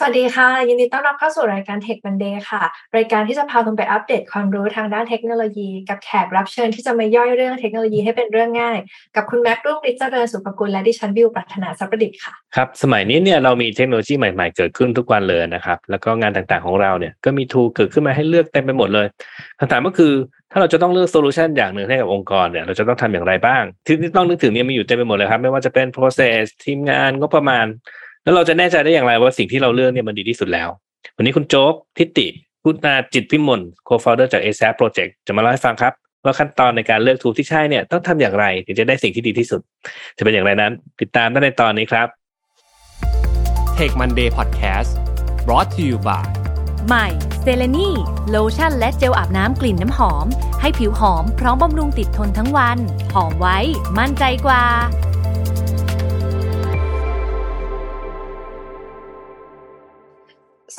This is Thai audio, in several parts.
สวัสดีค่ะ ยินดีต้อนรับเข้าสู่รายการ Tech Monday ค่ะ รายการที่จะพาคุณไปอัปเดตความรู้ทางด้านเทคโนโลยี กับแขกรับเชิญที่จะมาย่อยเรื่องเทคโนโลยีให้เป็นเรื่องง่าย กับคุณแม็กรุ่งฤทธิ์เจริญสุภกุลและดิฉันบิวปรัชนาสัพประดิษฐ์ค่ะครับสมัยนี้เนี่ยเรามีเทคโนโลยีใหม่ๆเกิดขึ้นทุกวันเลยนะครับแล้วก็งานต่างๆของเราเนี่ยก็มี tool เกิดขึ้นมาให้เลือกเต็มไปหมดเลยคำถามก็คือถ้าเราจะต้องเลือก solution อย่างหนึ่งให้กับองค์กรเนี่ยเราจะต้องทำอย่างไรบ้าง ที่ต้องนึกถึงเนี่ยมีอยู่เต็มไปหมดเลยครับไม่ว่าจะเป็น process ทีมงานงบประมาณ แล้วเราจะแน่ใจได้อย่างไรว่าสิ่งที่เราเลือกเนี่ยมันดีที่สุดแล้ว วันนี้คุณโจ๊กทิติพุนาจิตพิมล co-founder จาก ASAP Project จะมาเล่าให้ฟังครับ ว่าขั้นตอนในการเลือกทูที่ใช่เนี่ยต้องทำอย่างไรถึงจะได้สิ่งที่ดีที่สุด จะเป็นอย่างไรนั้น ติดตามได้ในตอนนี้ครับ Take Monday Podcast brought to you by ใหม่เซเลนีโลชั่นและเจลอาบน้ำกลิ่นน้ำหอม ให้ผิวหอมพร้อมบำรุงติดทนทั้งวัน หอมไว้ มั่นใจกว่า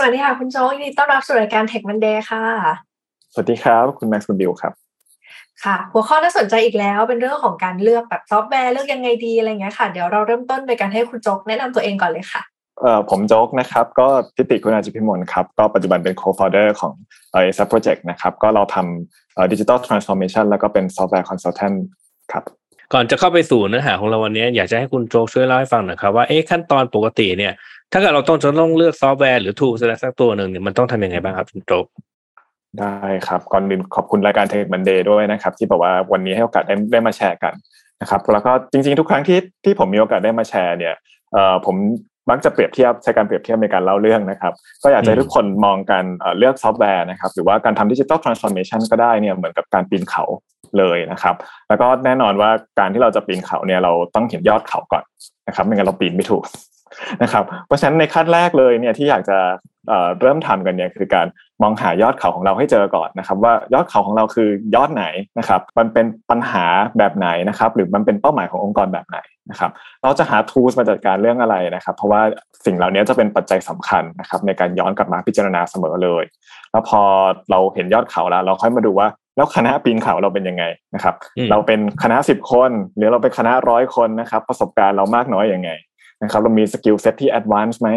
สวัสดีค่ะ คุณโจ๊กยินดีต้อนรับสู่รายการ Tech Monday ค่ะ สวัสดีครับ คุณแม็กซ์คุณบิวครับ ค่ะ หัวข้อน่าสนใจอีกแล้วเป็นเรื่องของการเลือกแบบซอฟต์แวร์เลือกยังไงดีอะไรเงี้ยค่ะ เดี๋ยวเราเริ่มต้นโดยการให้คุณโจ๊กแนะนำตัวเองก่อนเลยค่ะเอ่อผมโจ๊กนะครับ ก็ทิติคุณอาจิพิมลครับ ก็ปัจจุบันเป็น co-founder ของเอ่อ ASAP Project นะครับ ก็เราทำเอ่อ digital transformation แล้วก็เป็น software consultant ครับ ก่อนจะเข้าไปสู่เนื้อหาของเราวันนี้อยากจะให้คุณโจ๊กช่วยเล่าให้ฟังหน่อยครับว่าเอ๊ะขั้นตอนปกติเนี่ย ถ้าเกิดเราต้องจะต้องเลือกซอฟต์แวร์หรือ tool สักสักตัวหนึ่งเนี่ยมันต้องทำยังไงบ้างครับคุณโจ๊กได้ครับก่อนอื่นขอบคุณรายการ Tech Monday ด้วยนะครับ ที่บอกว่าวันนี้ให้โอกาสได้ได้มาแชร์กันนะครับแล้วก็จริงๆทุกครั้งที่ที่ผมมีโอกาสได้มาแชร์เนี่ยเอ่อผมมักจะเปรียบเทียบใช้การเปรียบเทียบในการเล่าเรื่องนะครับ ก็อยากจะให้ทุกคนมองการเอ่อเลือกซอฟต์แวร์นะครับ หรือว่าการทำ digital transformation ก็ได้เนี่ยเหมือนกับการปีนเขา เลยนะครับ แล้วก็แน่นอนว่าการที่เราจะปีนเขาเนี่ยเราต้องเห็นยอดเขาก่อนนะครับไม่งั้นเราปีนไม่ถูกนะครับ เพราะฉะนั้นในขั้นแรกเลยเนี่ยที่อยากจะเริ่มทำกันเนี่ยคือการมองหายอดเขาของเราให้เจอก่อนนะครับ ว่ายอดเขาของเราคือยอดไหนนะครับ มันเป็นปัญหาแบบไหนนะครับ หรือมันเป็นเป้าหมายขององค์กรแบบไหนนะครับ เราจะหา tools มาจัดการเรื่องอะไรนะครับ เพราะว่าสิ่งเหล่านี้จะเป็นปัจจัยสำคัญนะครับ ในการย้อนกลับมาพิจารณาเสมอเลย แล้วพอเราเห็นยอดเขาแล้ว เราค่อยมาดูว่า แล้วคณะปีนเขาเราเป็นยังไงนะครับอืมเราเป็นคณะสิบคนหรือเราเป็นคณะร้อยคนนะครับ ประสบการณ์เรามากน้อยยังไงนะครับเรามี skill set ที่ advance ไหม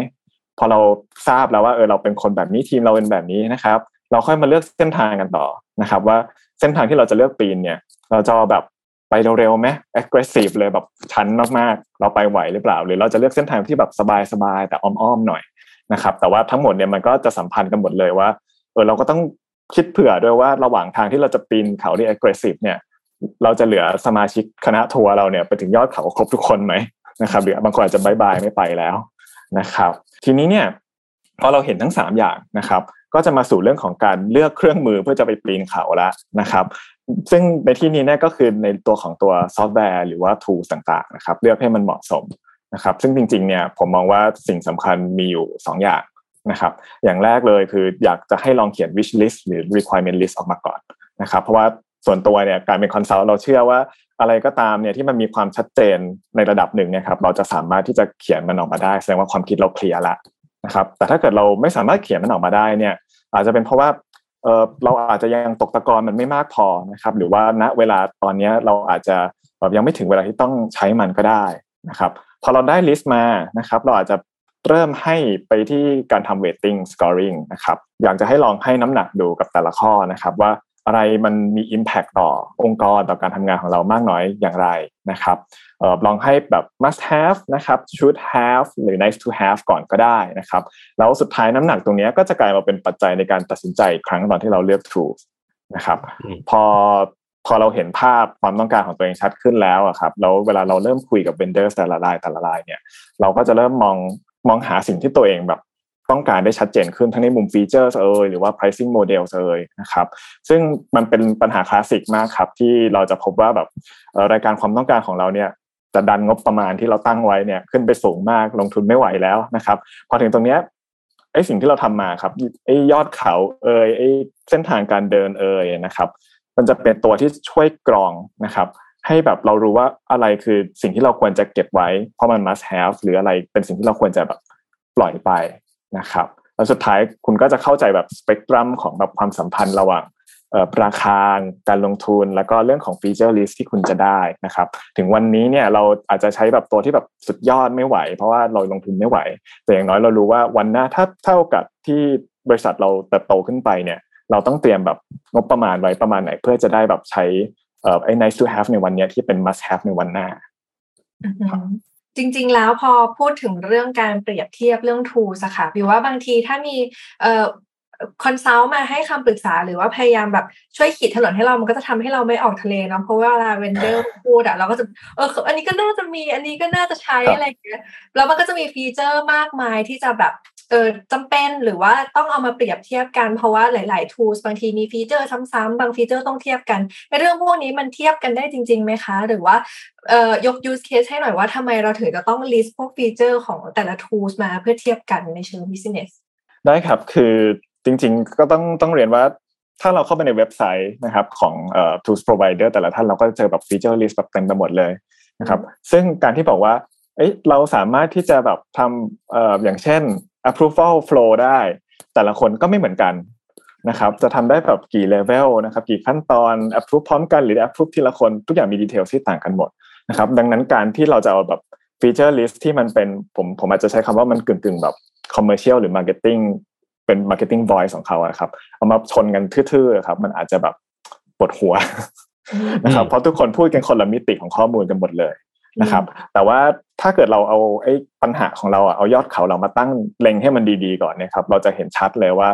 พอเราทราบแล้วว่าเออเราเป็นคนแบบนี้ทีมเราเป็นแบบนี้นะครับ เราค่อยมาเลือกเส้นทางกันต่อนะครับ ว่าเส้นทางที่เราจะเลือกปีนเนี่ย เราจะเอาแบบไปเร็วๆไหม aggressive เลยแบบชันมากๆ เราไปไหวหรือเปล่า หรือเราจะเลือกเส้นทางที่แบบสบายๆแต่อ้อมๆหน่อยนะครับ แต่ว่าทั้งหมดเนี่ยมันก็จะสัมพันธ์กันหมดเลยว่าเออเราก็ต้อง คิดเผื่อด้วยว่าระหว่างทางที่เราจะปีนเขาที่ aggressive เนี่ย เราจะเหลือสมาชิกคณะทัวร์เราเนี่ยไปถึงยอดเขาครบทุกคนไหมนะครับหรือบางคนอาจจะบายบายไม่ไปแล้วนะครับ ทีนี้เนี่ยพอเราเห็นทั้งสามอย่างนะครับ ก็จะมาสู่เรื่องของการเลือกเครื่องมือเพื่อจะไปปีนเขาแล้วนะครับ ซึ่งในที่นี้เนี่ยก็คือในตัวของตัวซอฟต์แวร์หรือว่า tools ต่างๆนะครับ เลือกให้มันเหมาะสมนะครับ ซึ่งจริงๆเนี่ยผมมองว่าสิ่งสำคัญมีอยู่สองอย่าง นะครับ อย่างแรกเลยคืออยากจะให้ลองเขียน wish list หรือ requirement list ออกมาก่อนนะครับ เพราะว่าส่วนตัวเนี่ยการเป็น consult เราเชื่อว่าอะไรก็ตามเนี่ยที่มันมีความชัดเจนในระดับหนึ่งเนี่ยครับเราจะสามารถที่จะเขียนมันออกมาได้ แสดงว่าความคิดเราเคลียร์ละนะครับ แต่ถ้าเกิดเราไม่สามารถเขียนมันออกมาได้เนี่ยอาจจะเป็นเพราะว่าเออเราอาจจะยังตกตะกอนมันไม่มากพอนะครับหรือว่าณเวลาตอนนี้เราอาจจะยังไม่ถึงเวลาที่ต้องใช้มันก็ได้นะครับพอเราได้ลิสต์มานะครับเราอาจจะ เริ่มให้ไปที่การทำ weighting scoring นะครับอยากจะให้ลองให้น้ำหนักดูกับแต่ละข้อนะครับว่าอะไรมันมี Impact ต่อองค์กรต่อการทำงานของเรามากน้อยอย่างไรนะครับเออลองให้แบบ must have นะครับ should have หรือ nice to have ก่อนก็ได้นะครับแล้วสุดท้ายน้ำหนักตรงนี้ก็จะกลายมาเป็นปัจจัยในการตัดสินใจอีกครั้งตอนที่เราเลือก tools นะครับอืมพอพอเราเห็นภาพความต้องการของตัวเองชัดขึ้นแล้วอะครับแล้วเวลาเราเริ่มคุยกับ vendor แต่ละรายแต่ละรายเนี่ยเราก็จะเริ่มมอง มองหาสิ่งที่ตัวเองแบบต้องการได้ชัดเจนขึ้นทั้งในมุมฟีเจอร์เอ่ยหรือว่า pricing model เอ่ยนะครับซึ่งมันเป็นปัญหาคลาสสิกมากครับ ที่เราจะพบว่าแบบรายการความต้องการของเราเนี่ยจะดันงบประมาณที่เราตั้งไว้เนี่ยขึ้นไปสูงมากลงทุนไม่ไหวแล้วนะครับ พอถึงตรงเนี้ยไอ้สิ่งที่เราทำมาครับไอ้ยอดเขาเอ่ยไอ้เส้นทางการเดินเอ่ยนะครับ มันจะเป็นตัวที่ช่วยกรองนะครับ ให้แบบเรารู้ว่าอะไรคือสิ่งที่เราควรจะเก็บไว้ เพราะมัน must have หรืออะไรเป็นสิ่งที่เราควรจะแบบปล่อยไปนะครับแล้วสุดท้ายคุณก็จะเข้าใจแบบสเปกตรัมของแบบความสัมพันธ์ระหว่างราคาการลงทุนแล้วก็เรื่องของ feature list ที่คุณจะได้นะครับ ถึงวันนี้เนี่ยเราอาจจะใช้แบบตัวที่แบบสุดยอดไม่ไหว เพราะว่าเราลงทุนไม่ไหว แต่อย่างน้อยเรารู้ว่าวันหน้าถ้าเท่ากับที่บริษัทเราเติบโตขึ้นไปเนี่ย เราต้องเตรียมแบบงบประมาณไว้ประมาณไหน เพื่อจะได้แบบใช้ ไอ้ nice to have ในวันนี้ที่เป็น must have ในวันหน้าจริงๆ แล้วพอพูดถึงเรื่องการเปรียบเทียบเรื่อง tools อะค่ะพี่ว่าบางทีถ้ามีเอ่อ consult มาให้คำปรึกษาหรือว่าพยายามแบบช่วยขีดถนนให้เรามันก็จะทำให้เราไม่ออกทะเลเนาะเพราะว่าเวลา vendor พูดอะเราก็จะเอออันนี้ก็น่าจะมีอันนี้ก็น่าจะใช้อะไรอย่างเงี้ยแล้วมันก็จะมีฟีเจอร์มากมายที่จะแบบ เออจำเป็นหรือว่าต้องเอามาเปรียบเทียบกันเพราะว่าหลาย ๆ tools บางทีมีฟีเจอร์ซ้ำๆบางฟีเจอร์ต้องเทียบกันในเรื่องพวกนี้มันเทียบกันได้จริงๆไหมคะ หรือว่าเอ่อยก use case ให้หน่อยว่าทำไมเราถึงจะต้อง list พวกฟีเจอร์ของแต่ละ tools มาเพื่อเทียบกันในเชิง business ได้ครับคือจริง ๆ ก็ต้องต้องเรียนว่าถ้าเราเข้าไปในเว็บไซต์นะครับของเอ่อ tools provider แต่ละท่านเราก็เจอแบบ feature list แบบเต็มไปหมดเลยนะครับ ซึ่งการที่บอกว่าเอ้ยเราสามารถที่จะแบบทำเอ่ออย่างเช่น approval flow ได้ แต่ละคนก็ไม่เหมือนกันนะครับ จะทำได้แบบกี่เลเวลนะครับกี่ขั้นตอน approve พร้อมกันหรือ approve ทีละคนทุกอย่างมี detail ที่ต่างกันหมดนะครับ ดังนั้นการที่เราจะเอาแบบ feature list ที่มันเป็นผมผมอาจจะใช้คำว่ามันกึ่งๆแบบ commercial หรือ marketing เป็น marketing voice ของเขาอะครับ เอามาชนกันทื่อๆครับ มันอาจจะแบบปวดหัวนะครับเพราะทุกคนพูดกันคนละมิติของข้อมูลกันหมดเลย นะครับ แต่ว่าถ้าเกิดเราเอาไอ้ปัญหาของเราอะเอายอดเขาเรามาตั้งเล็งให้มันดีๆก่อนนะครับ เราจะเห็นชัดเลยว่า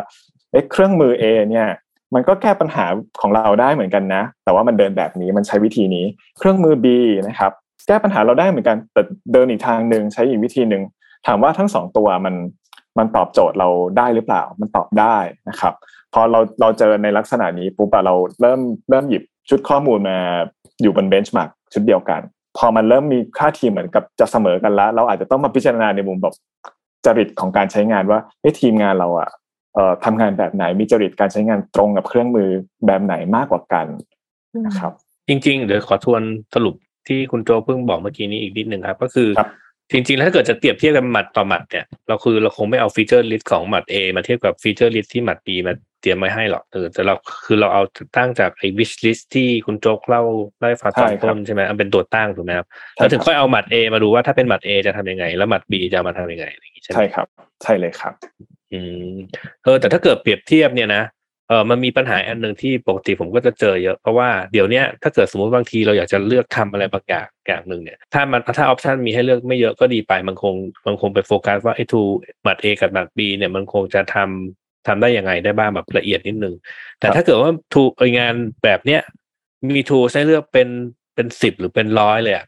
ไอ้เครื่องมือ A เนี่ยมันก็แก้ปัญหาของเราได้เหมือนกันนะ แต่ว่ามันเดินแบบนี้มันใช้วิธีนี้ เครื่องมือ B นะครับ แก้ปัญหาเราได้เหมือนกันแต่เดินอีกทางหนึ่งใช้อีกวิธีหนึ่งถามว่าทั้งสองตัวมันมันตอบโจทย์เราได้หรือเปล่า มันตอบได้นะครับ พอเราเราเจอในลักษณะนี้ปุ๊บเราเริ่มเริ่มหยิบชุดข้อมูลมาอยู่บนเบนช์มาร์กชุดเดียวกัน พอมันเริ่มมีค่าทีเหมือนกับจะเสมอกันแล้ว เราอาจจะต้องมาพิจารณาในมุมแบบจริตของการใช้งานว่าทีมงานเราอะเอ่อทำงานแบบไหนมีจริตการใช้งานตรงกับเครื่องมือแบบไหนมากกว่ากันนะครับ จริงๆเดี๋ยวขอทวนสรุปที่คุณโจเพิ่งบอกเมื่อกี้นี้อีกนิดหนึ่งครับ ก็คือจริงๆแล้วถ้าเกิดจะเปรียบเทียบกันหมัดต่อหมัดเนี่ยเราคือเราคงไม่เอาฟีเจอร์ลิสต์ของหมัด A มาเทียบกับฟีเจอร์ลิสต์ที่หมัด B มา เตรียมไว้ให้หรอกเออแต่เราคือเราเอาตั้งจากไอ้ wish list ที่คุณโจเล่าให้ฟังตอนต้นใช่ไหมอันเป็นตัวตั้งถูกไหมครับแล้วถึงค่อยเอาหมัด A มาดูว่าถ้าเป็นหมัด A จะทำยังไง แล้วหมัด B จะมาทำยังไงอย่างนี้ใช่ไหมใช่ครับ ใช่เลยครับ อืมเออแต่ถ้าเกิดเปรียบเทียบเนี่ยนะเออมันมีปัญหาอันหนึ่งที่ปกติผมก็จะเจอเยอะ เพราะว่าเดี๋ยวเนี้ยถ้าเกิดสมมติบางทีเราอยากจะเลือกทำอะไรบางอย่างอย่างหนึ่งเนี่ย ถ้ามันถ้าออปชันมีให้เลือกไม่เยอะก็ดีไปมันคงมันคงไปโฟกัสว่าไอ้ทูบัตร A กับบัตร B เนี่ยมันคงจะทำ ทำได้ยังไงได้บ้างแบบละเอียดนิดนึง แต่ถ้าเกิดว่าทูงานแบบเนี้ยมีทูให้เลือกเป็นเป็นสิบหรือเป็นร้อยเลยอะ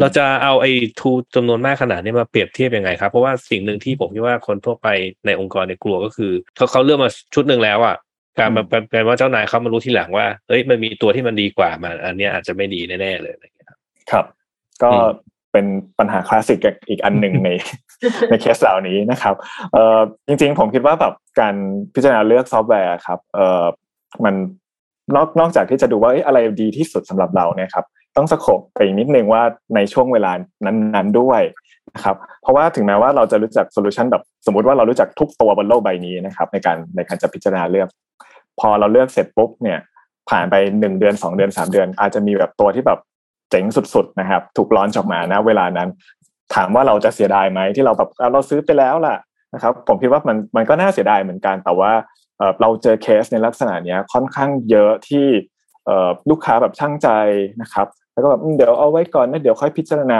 เราจะเอาไอ้ทูจำนวนมากขนาดนี้มาเปรียบเทียบยังไงครับ เพราะว่าสิ่งหนึ่งที่ผมคิดว่าคนทั่วไปในองค์กรในกลัวก็คือเขาเขาเลือกมาชุดหนึ่งแล้วอะการมาเป็นว่าเจ้านายเขามารู้ทีหลังว่าเอ้ยมันมีตัวที่มันดีกว่ามาอันนี้อาจจะไม่ดีแน่ๆเลยอะไรเงี้ยครับ ก็ เป็นปัญหาคลาสสิกอีกอันหนึ่งในในเคสเหล่านี้นะครับเอ่อจริง ๆ ผมคิดว่าแบบการพิจารณาเลือกซอฟต์แวร์ครับเอ่อมันนอกนอกจากที่จะดูว่าอะไรดีที่สุดสำหรับเราเนี่ยครับต้อง scope ไปอีกนิดนึงว่าในช่วงเวลานั้นๆด้วยนะครับเพราะว่าถึงแม้ว่าเราจะรู้จัก solution แบบสมมติว่าเรารู้จักทุกตัวบนโลกใบนี้นะครับในการในการจะพิจารณาเลือก พอเราเลือกเสร็จปุ๊บเนี่ยผ่านไปหนึ่งเดือนสองเดือนสามเดือน อาจจะมีแบบตัวที่แบบ เจ๋งสุดๆนะครับ ถูก launch ออกมา ณ เวลานั้น ถามว่าเราจะเสียดายไหมที่เราแบบเราซื้อไปแล้วล่ะนะครับ ผมคิดว่ามันมันก็น่าเสียดายเหมือนกัน แต่ว่าเราเจอเคสในลักษณะนี้ค่อนข้างเยอะที่ลูกค้าแบบชั่งใจนะครับแล้วก็แบบเดี๋ยวเอาไว้ก่อนนะเดี๋ยวค่อยพิจารณา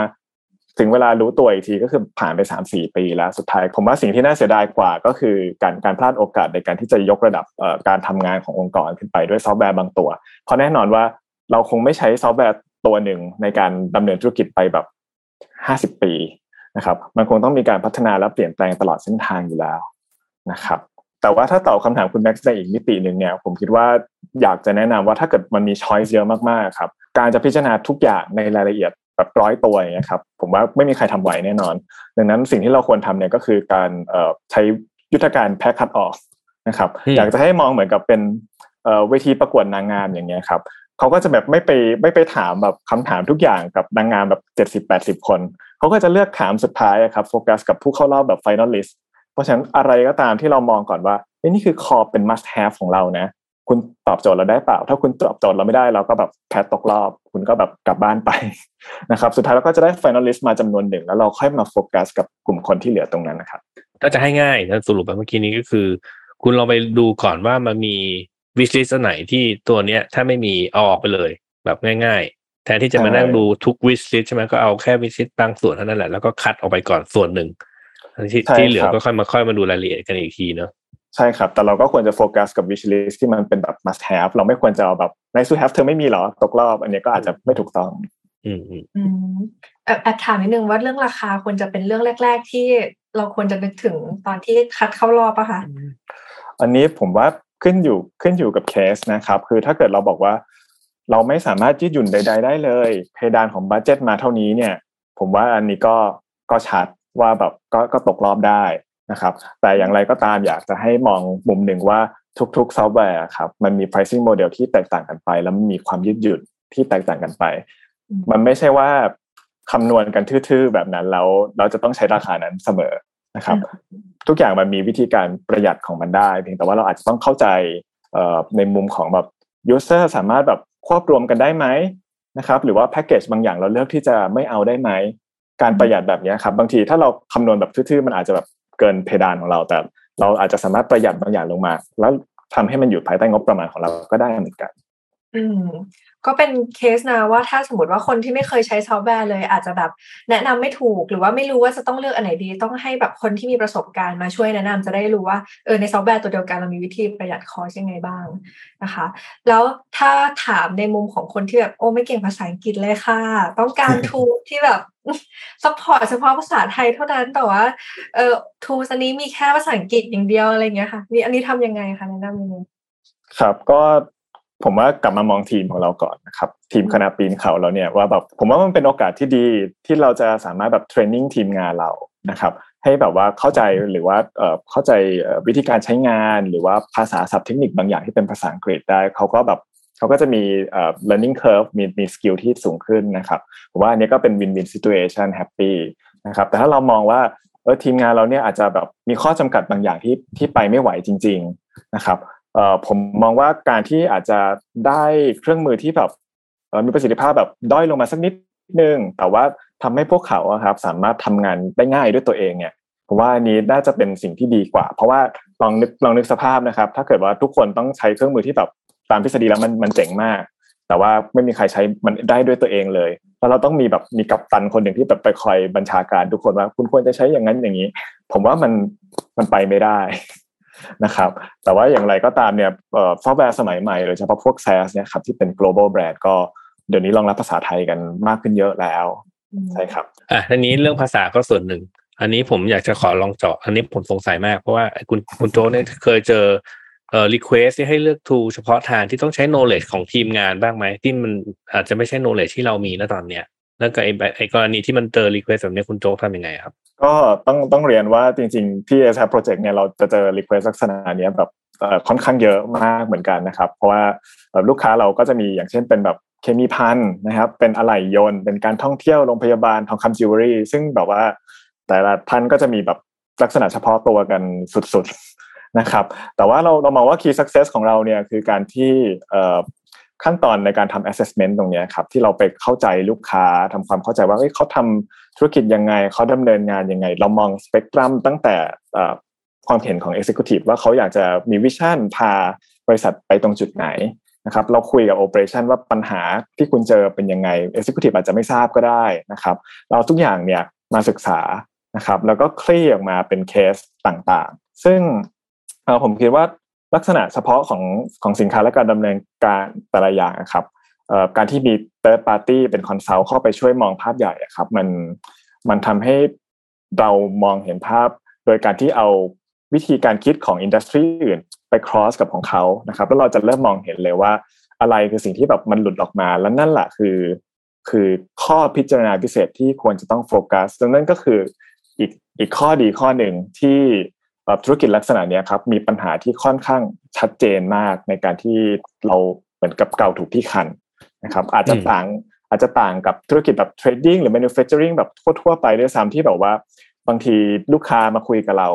ถึงเวลารู้ตัวอีกทีก็คือผ่านไปสามสี่ปีแล้วสุดท้าย ผมว่าสิ่งที่น่าเสียดายกว่าก็คือการการพลาดโอกาสในการที่จะยกระดับการทำงานขององค์กรขึ้นไปด้วยซอฟต์แวร์บางตัว เพราะแน่นอนว่าเราคงไม่ใช้ซอฟต์แวร์ ตัวหนึ่งในการดำเนินธุรกิจไปแบบห้าสิบปีนะครับมันคงต้องมีการพัฒนาและเปลี่ยนแปลงตลอดเส้นทางอยู่แล้วนะครับแต่ว่าถ้าตอบคำถามคุณแม็กซ์ในอีกมิติหนึ่งเนี่ยผมคิดว่าอยากจะแนะนำว่าถ้าเกิดมันมีช้อยส์เยอะมากๆครับการจะพิจารณาทุกอย่างในรายละเอียดแบบร้อยตัวอย่างเงี้ยครับผมว่าไม่มีใครทำไหวแน่นอน ดังนั้นสิ่งที่เราควรทำเนี่ยก็คือการใช้ยุทธการแพ็คคัดออกนะครับอยากจะให้มองเหมือนกับเป็นเวทีประกวดนางงามอย่างเงี้ยครับ เขาก็จะแบบไม่ไปไม่ไปถามแบบคำถามทุกอย่างกับนางงามแบบเจ็ดสิบแปดสิบคน เขาก็จะเลือกถามสุดท้ายครับโฟกัสกับผู้เข้ารอบแบบ finalist เพราะฉะนั้นอะไรก็ตามที่เรามองก่อนว่านี่คือคอเป็น must have ของเรานะ คุณตอบโจทย์เราได้เปล่า ถ้าคุณตอบโจทย์เราไม่ได้เราก็แบบแพ้ตกรอบ คุณก็แบบกลับบ้านไปนะครับ สุดท้ายเราก็จะได้ finalist มาจำนวนหนึ่ง แล้วเราค่อยมาโฟกัสกับกลุ่มคนที่เหลือตรงนั้นนะครับถ้าจะให้ง่ายนะสรุปไปเมื่อกี้นี้ก็คือ คุณลองไปดูก่อนว่ามันมี wish list ไหนที่ตัวเนี้ย ถ้าไม่มีเอาออกไปเลย แบบง่าย ๆ แทนที่จะมานั่งดูทุก wish list ใช่ไหมก็เอาแค่ wish list บางส่วนเท่านั้นแหละแล้วก็คัดออกไปก่อนส่วนหนึ่งที่ที่เหลือก็ค่อยมาค่อยมาดูรายละเอียดกันอีกทีเนาะใช่ครับ แต่เราก็ควรจะโฟกัสกับ wish list ที่มันเป็นแบบ must have เราไม่ควรจะเอาแบบ nice to have เธอไม่มีหรอ ตกรอบ อันนี้ก็อาจจะไม่ถูกต้อง อืมอืมอืมแอบแอบถามนิดนึงว่าเรื่องราคาควรจะเป็นเรื่องแรก ๆ ที่เราควรจะนึกถึงตอนที่คัดเข้ารอบอะค่ะอันนี้ผมว่า ขึ้นอยู่ขึ้นอยู่กับเคสนะครับ คือถ้าเกิดเราบอกว่า เราไม่สามารถยืดหยุ่นใด ๆ ได้เลย เพดานของ budget มาเท่านี้เนี่ย ผมว่าอันนี้ก็ก็ชัดว่าแบบก็ก็ตกรอบได้นะครับ แต่อย่างไรก็ตามอยากจะให้มองมุมหนึ่งว่าทุกๆซอฟต์แวร์ครับมันมี pricing model ที่แตกต่างกันไป แล้วมันมีความยืดหยุ่นที่แตกต่างกันไปอืมมันไม่ใช่ว่าคำนวณกันทื่อๆแบบนั้นแล้วเราจะต้องใช้ราคานั้นเสมอนะครับ ทุกอย่างมันมีวิธีการประหยัดของมันได้เพียงแต่ว่าเราอาจจะต้องเข้าใจในมุมของแบบ user สามารถแบบควบรวมกันได้ไหมนะครับหรือว่าแพ็กเกจบางอย่างเราเลือกที่จะไม่เอาได้ไหมการประหยัดแบบนี้ครับบางทีถ้าเราคำนวณแบบทื่อๆมันอาจจะแบบเกินเพดานของเรา แต่เราอาจจะสามารถประหยัดบางอย่างลงมา แล้วทำให้มันอยู่ภายใต้งบประมาณของเราก็ได้เหมือนกัน อืม ก็เป็นเคสนะว่าถ้าสมมติว่าคนที่ไม่เคยใช้ซอฟต์แวร์เลย อาจจะแบบแนะนำไม่ถูกหรือว่าไม่รู้ว่าจะต้องเลือกอันไหนดี ต้องให้แบบคนที่มีประสบการณ์มาช่วยแนะนำจะได้รู้ว่าเออในซอฟต์แวร์ตัวเดียวกันเรามีวิธีประหยัด cost ยังไงบ้างนะคะ แล้วถ้าถามในมุมของคนที่แบบโอ้ไม่เก่งภาษาอังกฤษเลยค่ะ ต้องการ tool ที่แบบ support เฉพาะภาษาไทยเท่านั้นแต่ว่าเออ tool อันนี้มีแค่ภาษาอังกฤษอย่างเดียวอะไรเงี้ยค่ะนี่อันนี้ทำยังไงคะแนะนำยังไงครับก็ ผมว่ากลับมามองทีมของเราก่อนนะครับทีมคณะปีนเขาเราเนี่ยว่าแบบผมว่ามันเป็นโอกาสที่ดีที่เราจะสามารถแบบเทรนนิ่งทีมงานเรานะครับให้แบบว่าเข้าใจหรือว่าเอ่อเข้าใจเอ่อวิธีการใช้งานหรือว่าภาษาศัพท์เทคนิคบางอย่างที่เป็นภาษาอังกฤษได้เขาก็แบบเขาก็จะมีเอ่อ learning curve มีมีสกิลที่สูงขึ้นนะครับผมว่าอันนี้ก็เป็น win win situation happy นะครับแต่ถ้าเรามองว่าเออทีมงานเราเนี่ยอาจจะแบบมีข้อจำกัดบางอย่างที่ที่ไปไม่ไหวจริง ๆนะครับเอ่อ ผมมองว่าการที่อาจจะได้เครื่องมือที่แบบมีประสิทธิภาพแบบด้อยลงมาสักนิดนึง แต่ว่าทำให้พวกเขาครับ สามารถทำงานได้ง่ายด้วยตัวเองเนี่ยผมว่าอันนี้น่าจะเป็นสิ่งที่ดีกว่า เพราะว่าลองนึกลองนึกสภาพนะครับ ถ้าเกิดว่าทุกคนต้องใช้เครื่องมือที่แบบตามทฤษฎีแล้วมันมันเจ๋งมาก แต่ว่าไม่มีใครใช้มันได้ด้วยตัวเองเลยแล้วเราต้องมีแบบมีกัปตันคนหนึ่งที่แบบไปคอยบัญชาการทุกคนว่า คุณควรจะใช้อย่างนั้นอย่างนี้ ผมว่ามันมันไปไม่ได้ นะครับแต่ว่าอย่างไรก็ตามเนี่ยซอฟต์แวร์สมัยใหม่โดยเฉพาะพวก SaaS เนี่ยครับที่เป็น global brand ก็เดี๋ยวนี้รองรับภาษาไทยกันมากขึ้นเยอะแล้วใช่ครับอะทีนี้เรื่องภาษาก็ส่วนหนึ่ง อันนี้ผมอยากจะขอลองเจาะอันนี้ผมสงสัยมากเพราะว่าคุณคุณโจเนี่ยเคยเจอเอ่อ request ที่ให้เลือก tool เฉพาะทางที่ต้องใช้ knowledge ของทีมงานบ้างไหมที่มันอาจจะไม่ใช่ knowledge ที่เรามีณตอนเนี้ยแล้วก็ไอ้แบบไอ้กรณีที่มันเจอ request แบบนี้คุณโจทำยังไงครับ ก็ต้องต้องเรียนว่าจริงๆ ที่ s อ Project เนี่ยเราจะเจอ request ลักษณะนี้แบบค่อนข้างเยอะมากเหมือนกันนะครับ เพราะว่าลูกค้าเราก็จะมีอย่างเช่นเป็นแบบเคมีพันนะครับเป็นอะไหล่ยนต์ เป็นการท่องเที่ยวโรงพยาบาลทองคำจิวเวลรี่ ซึ่งแบบว่าแต่ละท่านก็จะมีแบบลักษณะเฉพาะตัวกันสุดๆนะครับ แต่ว่าเราเรามองว่า key success ของเราเนี่ยคือการที่ ขั้นตอนในการทำ assessment ตรงนี้ครับที่เราไปเข้าใจลูกค้าทำความเข้าใจว่าเฮ้ยเขาทำธุรกิจยังไงเขาดำเนินงานยังไง เรามองสเปกตรัมตั้งแต่ความเห็นของ Executive ว่าเขาอยากจะมีวิชั่นพาบริษัทไปตรงจุดไหนนะครับเราคุยกับ Operation ว่าปัญหาที่คุณเจอเป็นยังไง Executive อาจจะไม่ทราบก็ได้นะครับ เราทุกอย่างเนี่ยมาศึกษานะครับ แล้วก็คลี่ออกมาเป็นเคสต่างๆ ซึ่งผมคิดว่า ลักษณะเฉพาะของของสินค้าและการดำเนินการแต่ละอย่างนะครับการที่มี third party เป็น consult เข้าไปช่วยมองภาพใหญ่ครับมันมันทำให้เรามองเห็นภาพ โดยการที่เอาวิธีการคิดของ industry อื่นไป cross กับของเขานะครับแล้วเราจะเริ่มมองเห็นเลยว่า อะไรคือสิ่งที่แบบมันหลุดออกมาแล้วนั่นแหละคือ คือข้อพิจารณาพิเศษที่ควรจะต้องโฟกัสดังนั้นก็คืออีกอีกข้อดีข้อหนึ่งที่ ธุรกิจลักษณะนี้ครับมีปัญหาที่ค่อนข้างชัดเจนมากในการที่เราเหมือนกับเกาถูกที่คันนะครับ อาจจะต่างอาจจะต่างกับธุรกิจแบบเทรดดิ้งหรือ manufacturing แบบทั่วๆไปด้วยซ้ำที่แบบว่า บางทีลูกค้ามาคุยกับเรา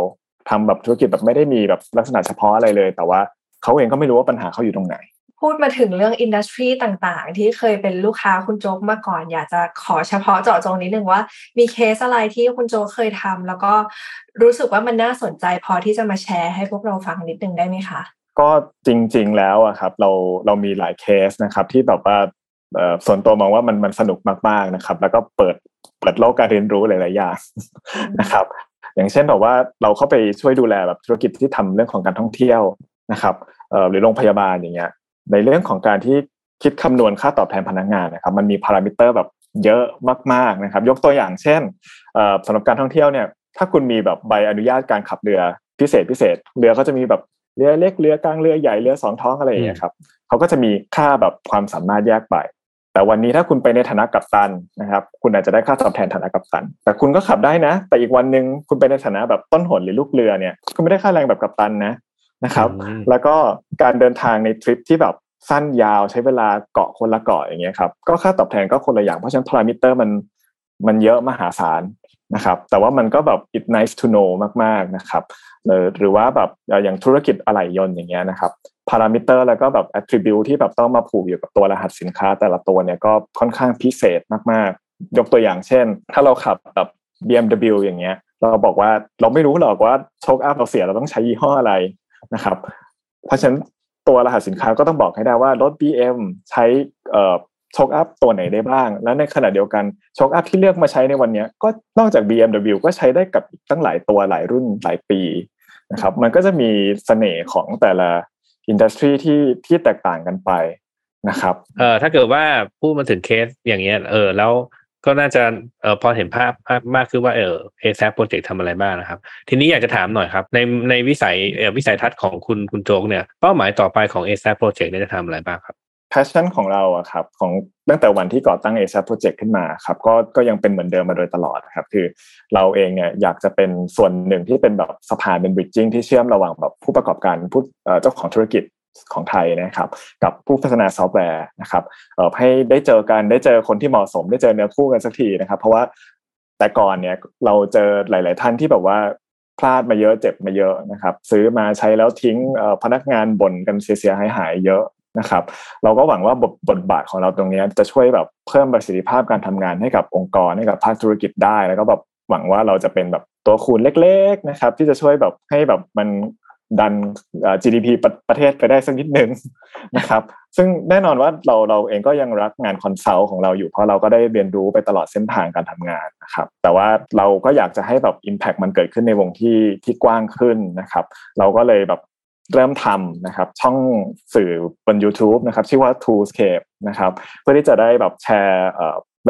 ทำแบบธุรกิจแบบไม่ได้มีแบบลักษณะเฉพาะอะไรเลย แต่ว่าเขาเองก็ไม่รู้ว่าปัญหาเขาอยู่ตรงไหน พูดมาถึงเรื่องอินดัสทรีต่างๆ ที่เคยเป็นลูกค้าคุณโจ๊กมาก่อน อยากจะขอเฉพาะเจาะจงนิดนึงว่า มีเคสอะไรที่คุณโจ๊กเคยทำแล้วก็รู้สึกว่ามันน่าสนใจพอที่จะมาแชร์ให้พวกเราฟังนิดนึงได้ไหมคะ ก็จริง ๆ แล้วอะครับเราเรามีหลายเคสนะครับ ที่แบบว่าส่วนตัวมองว่ามันมันสนุกมากๆนะครับ แล้วก็เปิดเปิดโลกการเรียนรู้หลายๆอย่างนะครับ อย่างเช่นแบบว่าเราเข้าไปช่วยดูแลแบบธุรกิจที่ทำเรื่องของการท่องเที่ยวนะครับหรือโรงพยาบาลอย่างเงี้ย ในเรื่องของการที่คิดคำนวณค่าตอบแทนพนักงานนะครับมันมีพารามิเตอร์แบบเยอะมากๆนะครับ ยกตัวอย่างเช่นสำหรับการท่องเที่ยวเนี่ยถ้าคุณมีแบบใบอนุญาตการขับเรือพิเศษพิเศษเรือก็จะมีแบบเรือเล็กเรือกลางเรือใหญ่เรือสองท้องอะไรอย่างเงี้ยครับเขาก็จะมีค่าแบบความสามารถแยกไป แต่วันนี้ถ้าคุณไปในฐานะกัปตันนะครับ คุณอาจจะได้ค่าตอบแทนฐานะกัปตัน แต่คุณก็ขับได้นะ แต่อีกวันหนึ่งคุณไปในฐานะแบบต้นหนหรือลูกเรือเนี่ยคุณไม่ได้ค่าแรงแบบกัปตันนะ นะครับ แล้วก็การเดินทางในทริปที่แบบสั้นยาวใช้เวลาเกาะคนละเกาะอย่างเงี้ยครับก็ค่าตอบแทนก็คนละอย่างเพราะฉะนั้นพารามิเตอร์มันมันเยอะมหาศาลนะครับ แต่ว่ามันก็แบบ it nice to know มากๆนะครับหรือว่าแบบอย่างธุรกิจอะไหล่ยนต์อย่างเงี้ยนะครับพารามิเตอร์แล้วก็แบบ attribute ที่แบบต้องมาผูกอยู่กับตัวรหัสสินค้า แต่ละตัวเนี่ยก็ค่อนข้างพิเศษมากๆ ยกตัวอย่างเช่น ถ้าเราขับแบบ BMW อย่างเงี้ย เราบอกว่าเราไม่รู้หรอกว่าโช้คอัพเราเสียเราต้องใช้ยี่ห้ออะไร นะครับ เพราะฉะนั้นตัวรหัสสินค้าก็ต้องบอกให้ได้ว่ารถ BM ใช้เอ่อโช้คอัพตัวไหนได้บ้าง และในขณะเดียวกันโช้คอัพที่เลือกมาใช้ในวันนี้ก็นอกจาก BMW ก็ใช้ได้กับตั้งหลายตัวหลายรุ่นหลายปีนะครับมันก็จะมีเสน่ห์ของแต่ละ industry ที่ที่แตกต่างกันไปนะครับเออถ้าเกิดว่าพูดมาถึงเคสอย่างเงี้ยเออแล้ว ก็น่าจะเออพอเห็นภาพมากขึ้นว่าเออเอซโปรเจกต์ทำอะไรบ้างนะครับ ทีนี้อยากจะถามหน่อยครับ ในในวิสัยเออวิสัยทัศน์ของคุณคุณโจ๊กเนี่ยเป้าหมายต่อไปของ a อ a p Project เนี่ยจะทำอะไรบ้างครับ passion ของเราอะครับของตั้งแต่วันที่ก่อตั้ง a อ a p Project ขึ้นมาครับก็ก็ยังเป็นเหมือนเดิมมาโดยตลอดครับคือเราเองเนี่ยอยากจะเป็นส่วนหนึ่งที่เป็นแบบสะพานเป็น bridging ที่เชื่อมระหว่างแบบผู้ประกอบการผู้เจ้าของธุรกิจ ของไทยนะครับ กับผู้พัฒนาซอฟต์แวร์นะครับเให้ได้เจอกันได้เจอคนที่เหมาะสม ได้เจอเนื้อคู่กันสักทีนะครับ เพราะว่าแต่ก่อนเนี่ยเราเจอหลาย ๆ ท่านที่แบบว่าพลาดมาเยอะเจ็บมาเยอะนะครับ ซื้อมาใช้แล้วทิ้งพนักงานบ่นกันเสียหายหายเยอะนะครับ เราก็หวังว่าบทบาทของเราตรงนี้จะช่วยแบบเพิ่มประสิทธิภาพการทำงานให้กับองค์กรให้กับภาคธุรกิจได้แล้วก็แบบหวังว่าเราจะเป็นแบบตัวคูณเล็ก ๆ นะครับ ที่จะช่วยแบบให้แบบมัน ดัน GDP ประเทศไปได้สักนิดหนึ่งนะครับ ซึ่งแน่นอนว่าเราเราเองก็ยังรักงาน consult ของเราอยู่เพราะเราก็ได้เรียนรู้ไปตลอดเส้นทางการทำงานนะครับ แต่ว่าเราก็อยากจะให้แบบ Impact มันเกิดขึ้นในวงที่ที่กว้างขึ้นนะครับ เราก็เลยแบบเริ่มทำนะครับช่องสื่อบน YouTube นะครับชื่อว่า Toolscape นะครับเพื่อที่จะได้แบบแชร์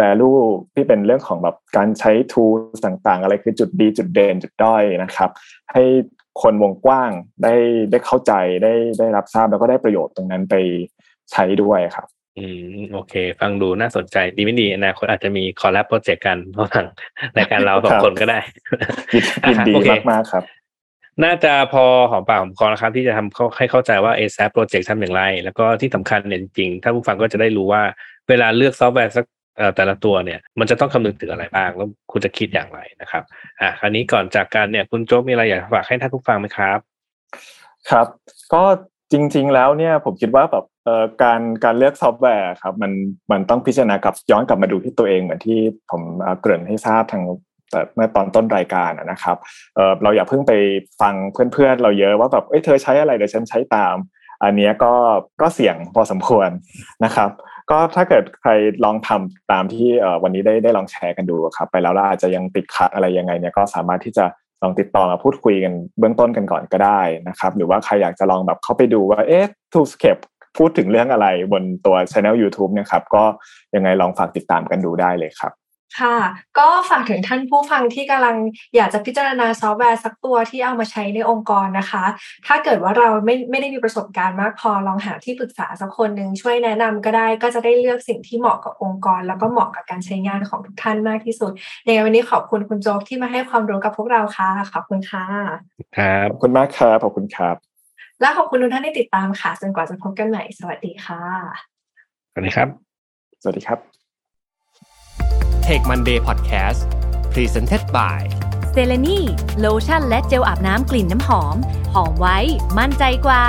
value ที่เป็นเรื่องของแบบการใช้ tools ต่างๆ อะไรคือจุดดีจุดเด่นจุดด้อยนะครับ ให้คนวงกว้างได้ได้เข้าใจได้ได้รับทราบแล้วก็ได้ประโยชน์ตรงนั้นไปใช้ด้วยครับ อืมโอเค ฟังดูน่าสนใจดีไม่ดีอนาคตอาจจะมี collab project กันระหว่างรายการเราสองคนก็ได้ยินดีมากๆครับน่าจะพอหอมปากหอมคอนะครับ ที่จะทำให้เข้าใจว่า a อ a p Project ทำอย่างไร แล้วก็ที่สำคัญเนี่ยจริงๆถ้าผู้ฟังก็จะได้รู้ว่าเวลาเลือกซอฟต์แวร์สัก แต่ละตัวเนี่ยมันจะต้องคำนึงถึงอะไรบ้าง แล้วคุณจะคิดอย่างไรนะครับอ่าคราวนี้ก่อนจากการเนี่ยคุณโจ๊กมีอะไรอยากฝากให้ท่านผู้ฟังไหมครับ ครับ ก็จริง ๆ แล้วเนี่ยผมคิดว่าแบบเอ่อการการเลือกซอฟต์แวร์ครับมันมันต้องพิจารณากับย้อนกลับมาดูที่ตัวเองเหมือนที่ผมเกริ่นให้ทราบทางแต่เมื่อตอนต้นรายการนะครับเออเราอย่าเพิ่งไปฟังเพื่อนๆ เราเยอะว่าแบบเอ้ยเธอใช้อะไรเดี๋ยวฉันใช้ตาม อันนี้ก็ก็เสี่ยงพอสมควรนะครับ ก็ถ้าเกิดใครลองทำตามที่วันนี้ได้ได้ลองแชร์กันดูครับ ไปแล้วเราอาจจะยังติดขัดอะไรยังไงเนี่ยก็สามารถที่จะลองติดต่อมาพูดคุยกันเบื้องต้นกันก่อนก็ได้นะครับ หรือว่าใครอยากจะลองแบบเข้าไปดูว่าเอ๊ะ Toolscape พูดถึงเรื่องอะไรบนตัว channel YouTube เนี่ยครับ ก็ยังไงลองฝากติดตามกันดูได้เลยครับ ค่ะ ก็ฝากถึงท่านผู้ฟังที่กำลังอยากจะพิจารณาซอฟต์แวร์สักตัวที่เอามาใช้ในองค์กรนะคะ ถ้าเกิดว่าเราไม่ไม่ได้มีประสบการณ์มากพอลองหาที่ปรึกษาสักคนหนึ่งช่วยแนะนำก็ได้ก็จะได้เลือกสิ่งที่เหมาะกับองค์กร แล้วก็เหมาะกับการใช้งานของทุกท่านมากที่สุดในวันนี้ขอบคุณคุณโจ๊กที่มาให้ความรู้กับพวกเราค่ะ ขอบคุณค่ะครับขอบคุณมากครับขอบคุณครับ และขอบคุณทุกท่านที่ติดตามค่ะจนกว่าจะพบกันใหม่สวัสดีค่ะสวัสดีครับ สวัสดีครับ Take Monday Podcast Presented by เซเลนีโลชั่นและเจลอาบน้ำกลิ่นน้ำหอม หอมไว้ มั่นใจกว่า